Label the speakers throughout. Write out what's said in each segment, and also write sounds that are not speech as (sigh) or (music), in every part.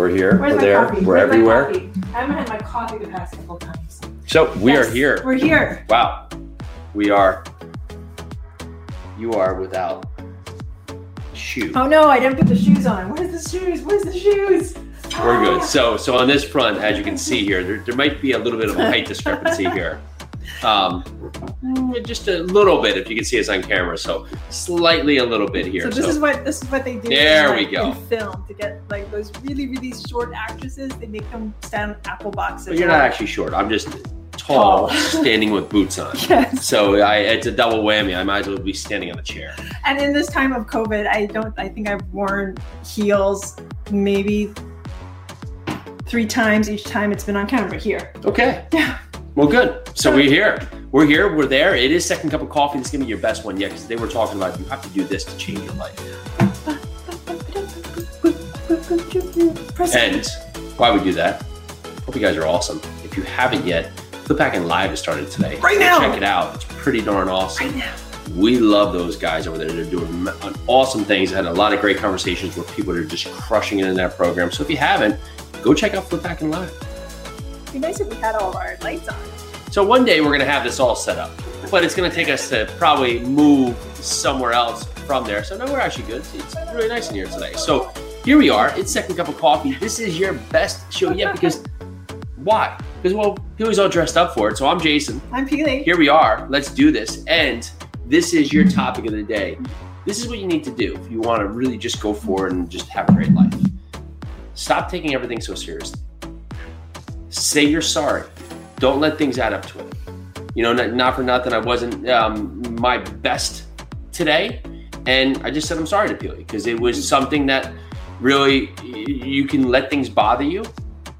Speaker 1: We're here.
Speaker 2: Where's
Speaker 1: we're there.
Speaker 2: coffee?
Speaker 1: We're
Speaker 2: Where's
Speaker 1: everywhere.
Speaker 2: I haven't had my coffee the past couple times.
Speaker 1: So we
Speaker 2: Yes,
Speaker 1: are here.
Speaker 2: We're here.
Speaker 1: Wow. We are. You are without shoe.
Speaker 2: Oh no, I didn't put the shoes on. Where's the shoes? Where's the shoes?
Speaker 1: We're good.
Speaker 2: Ah.
Speaker 1: So, so on this front, as you can see here, there, there might be a little bit of a height discrepancy (laughs) here. Um, just a little bit, if you can see us on camera. So, slightly a little bit here.
Speaker 2: So this is what this is what they do.
Speaker 1: There
Speaker 2: in,
Speaker 1: we
Speaker 2: like,
Speaker 1: go.
Speaker 2: Film to get like those really really short actresses, they make them stand on apple boxes.
Speaker 1: but you're not actually short. I'm just tall,
Speaker 2: Tall. (laughs)
Speaker 1: standing with boots on. (laughs)
Speaker 2: Yes.
Speaker 1: So I, it's a double whammy. I might as well be standing on a chair.
Speaker 2: And in this time of COVID, I don't. I think I've worn heels maybe three times. Each time it's been on camera here.
Speaker 1: Okay.
Speaker 2: Yeah.
Speaker 1: Well, good. So we're here. We're here. We're there. It is second cup of coffee. This is gonna be your best one yet because they were talking about you have to do this to change your life. And why we do that? Hope you guys are awesome. If you haven't yet, Flip Hacking Live has started today.
Speaker 2: Right
Speaker 1: Go
Speaker 2: now.
Speaker 1: Check it out. It's pretty darn awesome.
Speaker 2: right now.
Speaker 1: We love those guys over there. They're doing uh, awesome things. I had a lot of great conversations with people that are just crushing it in that program. So if you haven't, go check out Flip Hacking Live.
Speaker 2: It'd be nice if we had all our lights on.
Speaker 1: So one day we're gonna have this all set up, but it's gonna take us to probably move somewhere else from there. So no, we're actually good. It's really nice in here today. So here we are. It's second cup of coffee. This is your best show yet because (laughs) why? Because well, Peely's all dressed up for it. So I'm Jason.
Speaker 2: I'm Peely.
Speaker 1: Here we are. Let's do this. And this is your topic of the day. This is what you need to do if you want to really just go forward and just have a great life. Stop taking everything so seriously. Say you're sorry. Don't let things add up to it. You know, not, not for nothing, I wasn't um, my best today. And I just said I'm sorry to Peely because it was something that really you can let things bother you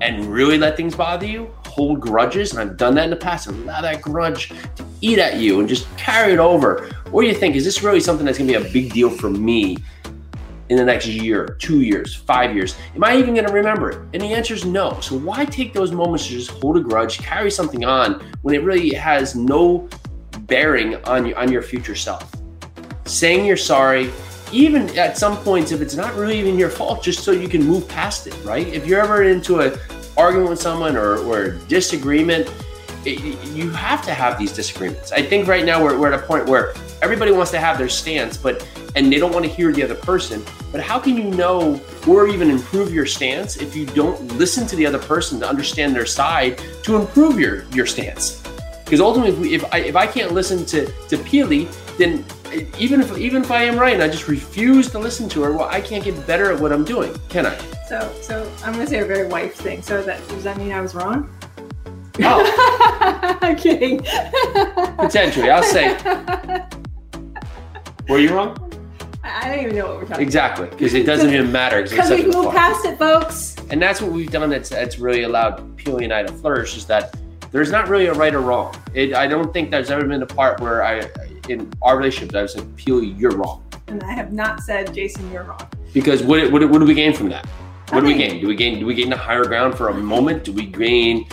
Speaker 1: and really let things bother you, hold grudges, and I've done that in the past, and allow that grudge to eat at you and just carry it over. Or you think, is this really something that's gonna be a big deal for me in the next year, two years, five years? Am I even gonna remember it? And the answer is no. So why take those moments to just hold a grudge, carry something on when it really has no bearing on your on your future self? Saying you're sorry, even at some points, if it's not really even your fault, just so you can move past it, right? If you're ever into a argument with someone or, or disagreement, it, you have to have these disagreements. I think right now we're, we're at a point where everybody wants to have their stance, but and they don't want to hear the other person. But how can you know or even improve your stance if you don't listen to the other person to understand their side to improve your your stance? Because ultimately, if, we, if I if I can't listen to to Peely, then even if even if I am right and I just refuse to listen to her, well, I can't get better at what I'm doing, can I?
Speaker 2: So, so I'm gonna say a very wife thing. So that does that mean I was wrong?
Speaker 1: Oh, (laughs)
Speaker 2: I'm kidding.
Speaker 1: potentially, I'll say. (laughs) Were you wrong?
Speaker 2: I don't even know what we're talking.
Speaker 1: Exactly, because it doesn't even matter.
Speaker 2: Because we've moved past it, folks.
Speaker 1: And that's what we've done. That's that's really allowed Peely and I to flourish. Is that there's not really a right or wrong. It, I don't think there's ever been a part where I, in our relationship, I've said, Peely, you're wrong.
Speaker 2: And I have not said, Jason, you're wrong.
Speaker 1: Because what, what, what do we gain from that? What do we gain? Do we gain? Do we gain the higher ground for a moment? Do we gain?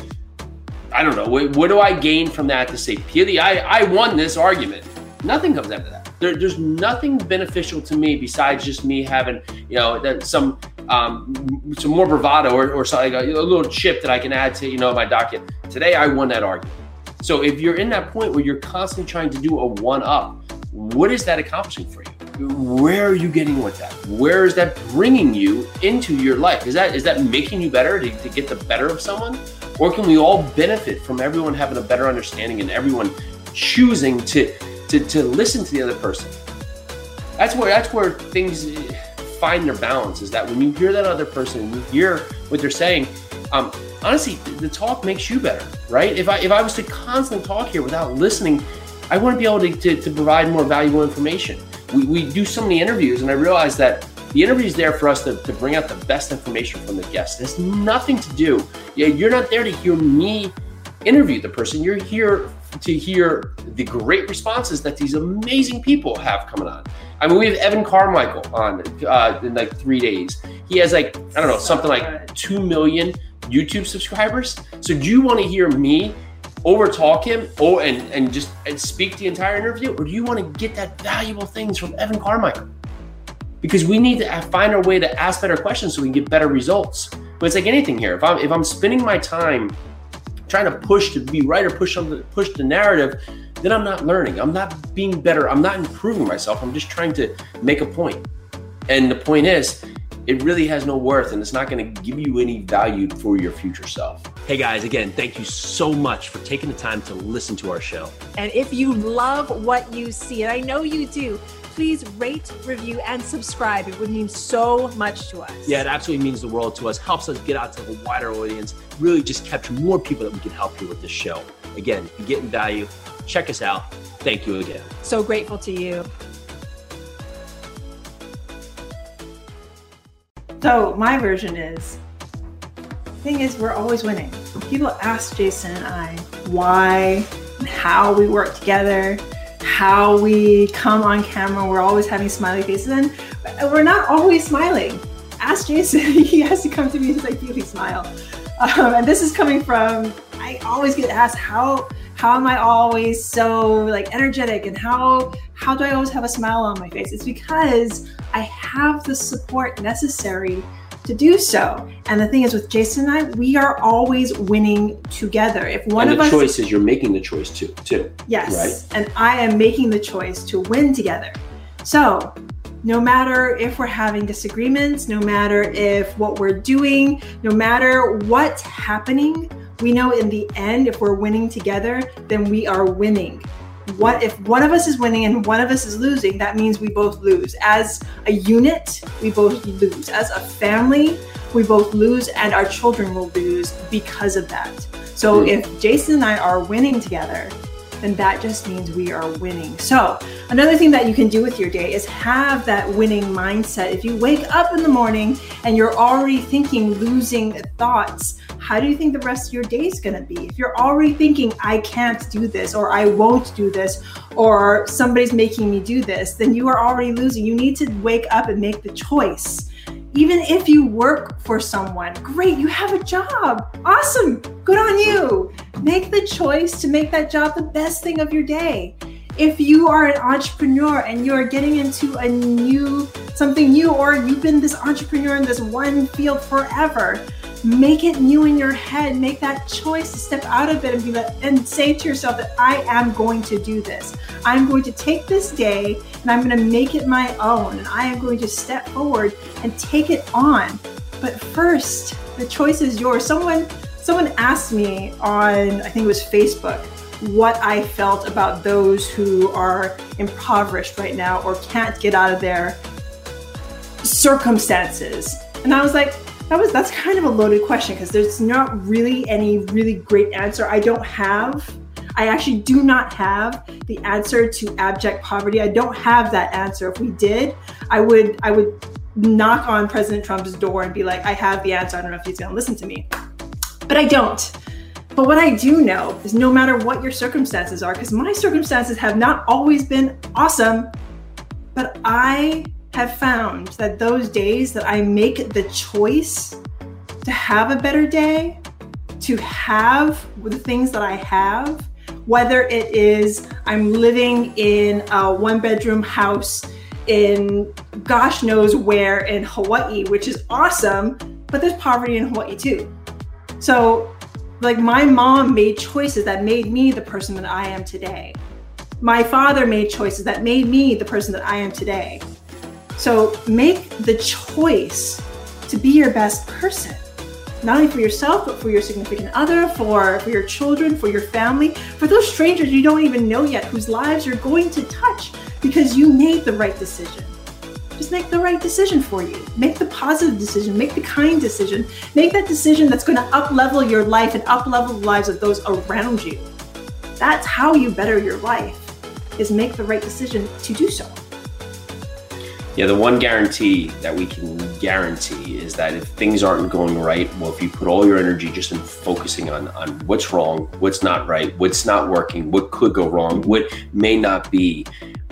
Speaker 1: I don't know. What, what do I gain from that to say, Peely, I, I won this argument? Nothing comes out of that. There, there's nothing beneficial to me besides just me having, you know, some um, some more bravado or, or something, a, a little chip that I can add to, you know, my docket. Today, I won that argument. So if you're in that point where you're constantly trying to do a one up, what is that accomplishing for you? Where are you getting with that? Where is that bringing you into your life? Is that is that making you better to, to get the better of someone? Or can we all benefit from everyone having a better understanding and everyone choosing to to, to listen to the other person? That's where that's where things find their balance. Is that when you hear that other person and you hear what they're saying, um, honestly, the talk makes you better, right? If I if I was to constantly talk here without listening, I wouldn't be able to, to, to provide more valuable information. We, we do so many interviews, and I realize that the interview is there for us to, to bring out the best information from the guest. It has nothing to do. Yeah, you're not there to hear me interview the person. You're here to hear the great responses that these amazing people have coming on. I mean, we have Evan Carmichael on uh, in like three days. He has like I don't know something like two million YouTube subscribers. So do you want to hear me overtalk him or and and just and speak the entire interview, or do you want to get that valuable things from Evan Carmichael? Because we need to find our way to ask better questions so we can get better results. But it's like anything here. If I'm if I'm spending my time trying to push to be right or push on the push the narrative, then I'm not learning. I'm not being better. I'm not improving myself. I'm just trying to make a point. And the point is, it really has no worth and it's not going to give you any value for your future self. Hey guys, again, thank you so much for taking the time to listen to our show.
Speaker 3: And if you love what you see, and I know you do, please rate, review, and subscribe. It would mean so much to us.
Speaker 1: Yeah, it absolutely means the world to us, helps us get out to a wider audience, really just capture more people that we can help here with this show. Again, if you're getting value, check us out. Thank you again.
Speaker 3: So grateful to you.
Speaker 2: So my version is thing is we're always winning. People ask Jason and I why and how we work together, how we come on camera. We're always having smiley faces and we're not always smiling. Ask Jason. (laughs) he has to come to me and say, "Really smile." Um, and this is coming from I always get asked how how am I always so like energetic and how how do I always have a smile on my face? It's because I have the support necessary to do so. And the thing is with Jason and I, we are always winning together. If one
Speaker 1: and
Speaker 2: of
Speaker 1: the
Speaker 2: us
Speaker 1: choice is you're making the choice too, too.
Speaker 2: Yes.
Speaker 1: Right.
Speaker 2: And I am making the choice to win together. So, no matter if we're having disagreements, no matter if what we're doing, no matter what's happening, we know in the end, if we're winning together, then we are winning. What if one of us is winning and one of us is losing? That means we both lose. As a unit, we both lose. As a family, we both lose, and our children will lose because of that. So
Speaker 1: Mm.
Speaker 2: if Jason and I are winning together, then that just means we are winning. So, another thing that you can do with your day is have that winning mindset. If you wake up in the morning and you're already thinking losing thoughts, how do you think the rest of your day is going to be? If you're already thinking, I can't do this, or I won't do this, or somebody's making me do this, then you are already losing. You need to wake up and make the choice. Even if you work for someone, great, you have a job. Awesome. Good on you. Make the choice to make that job the best thing of your day. If you are an entrepreneur and you're getting into a new something new or you've been this entrepreneur in this one field forever, make it new in your head. Make that choice to step out of it and be like, and say to yourself that I am going to do this. I'm going to take this day and I'm going to make it my own. And I am going to step forward and take it on. But first, the choice is yours. Someone someone asked me on I think it was Facebook what I felt about those who are impoverished right now or can't get out of their circumstances. And I was like, that was that's kind of a loaded question because there's not really any really great answer. I don't have I actually do not have the answer to abject poverty. I don't have that answer. If we did, I would I would knock on President Trump's door and be like, I have the answer. I don't know if he's going to listen to me. But I don't. But what I do know is no matter what your circumstances are, because my circumstances have not always been awesome, but I have found that those days that I make the choice to have a better day, to have the things that I have, whether it is I'm living in a one bedroom house in gosh knows where in Hawaii, which is awesome, but there's poverty in Hawaii too. So, like, my mom made choices that made me the person that I am today. My father made choices that made me the person that I am today. So, make the choice to be your best person, not only for yourself, but for your significant other, for, for your children, for your family, for those strangers you don't even know yet, whose lives you're going to touch because you made the right decision just make the right decision for you. Make the positive decision, make the kind decision, make that decision that's going to up level your life and up level the lives of those around you. That's how you better your life is make the right decision to do so.
Speaker 1: Yeah, the one guarantee that we can guarantee is that if things aren't going right, well, if you put all your energy just in focusing on, on what's wrong, what's not right, what's not working, what could go wrong, what may not be,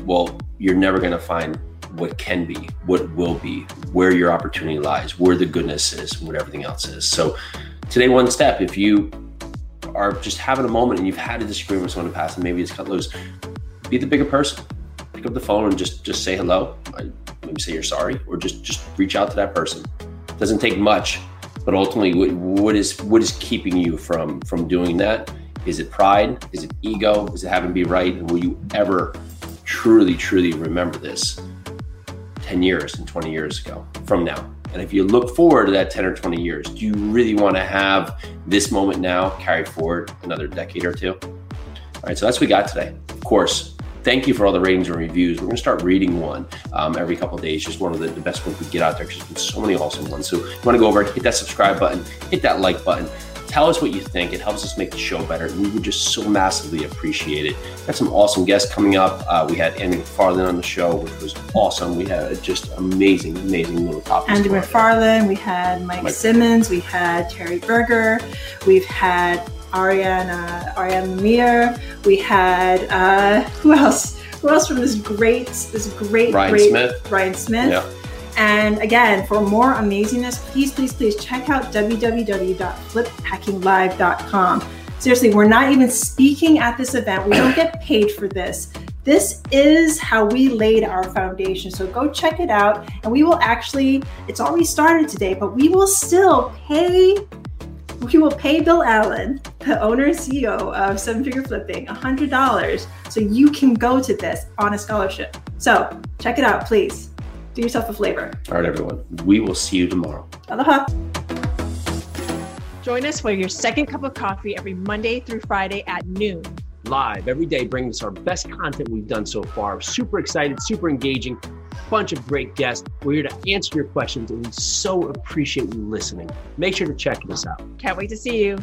Speaker 1: well, you're never going to find what can be, what will be, where your opportunity lies, where the goodness is, and what everything else is. So, today, one step, if you are just having a moment and you've had a disagreement with someone in the past and maybe it's cut loose, be the bigger person. Pick up the phone and just just say hello. Maybe say you're sorry, or just just reach out to that person. It doesn't take much But ultimately, what, what is what is keeping you from from doing that? Is it pride? Is it ego? Is it having to be right? And will you ever truly, truly remember this 10 years and 20 years ago from now? And if you look forward to that 10 or 20 years, do you really want to have this moment now carried forward another decade or two? All right, so that's what we got today. Of course, thank you for all the ratings and reviews. We're going to start reading one um, every couple days. Just one of the, the best ones we get out there because there's been so many awesome ones. So you want to go over, hit that subscribe button, hit that like button. Tell us what you think. It helps us make the show better. And we would just so massively appreciate it. Got some awesome guests coming up. Uh, we had Andy McFarland on the show, which was awesome. We had just amazing, amazing little topics.
Speaker 2: Andy McFarland, we had Mike, Mike Simmons, we had Terry Berger, we've had Ariana Ariana Lemire. We had uh, (laughs) who else? Who else from this great this great
Speaker 1: Ryan
Speaker 2: great
Speaker 1: Smith.
Speaker 2: Ryan Smith.
Speaker 1: Yeah.
Speaker 2: And again, for more amazingness, please, please, please check out www.fliphackinglive.com. Seriously, we're not even speaking at this event. We don't get paid for this. This is how we laid our foundation. So go check it out. And we will actually, it's already started today, but we will still pay we will pay Bill Allen, the owner and CEO of Seven Figure Flipping, $100 so you can go to this on a scholarship. So check it out, please. Do yourself a flavor.
Speaker 1: All right, everyone. We will see you tomorrow.
Speaker 2: Aloha.
Speaker 3: Join us for your second cup of coffee every Monday through Friday at noon.
Speaker 1: Live every day, bringing us our best content we've done so far. Super excited, super engaging bunch of great guests. We're here to answer your questions, and we so appreciate you listening. Make sure to check us out.
Speaker 3: Can't wait to see you.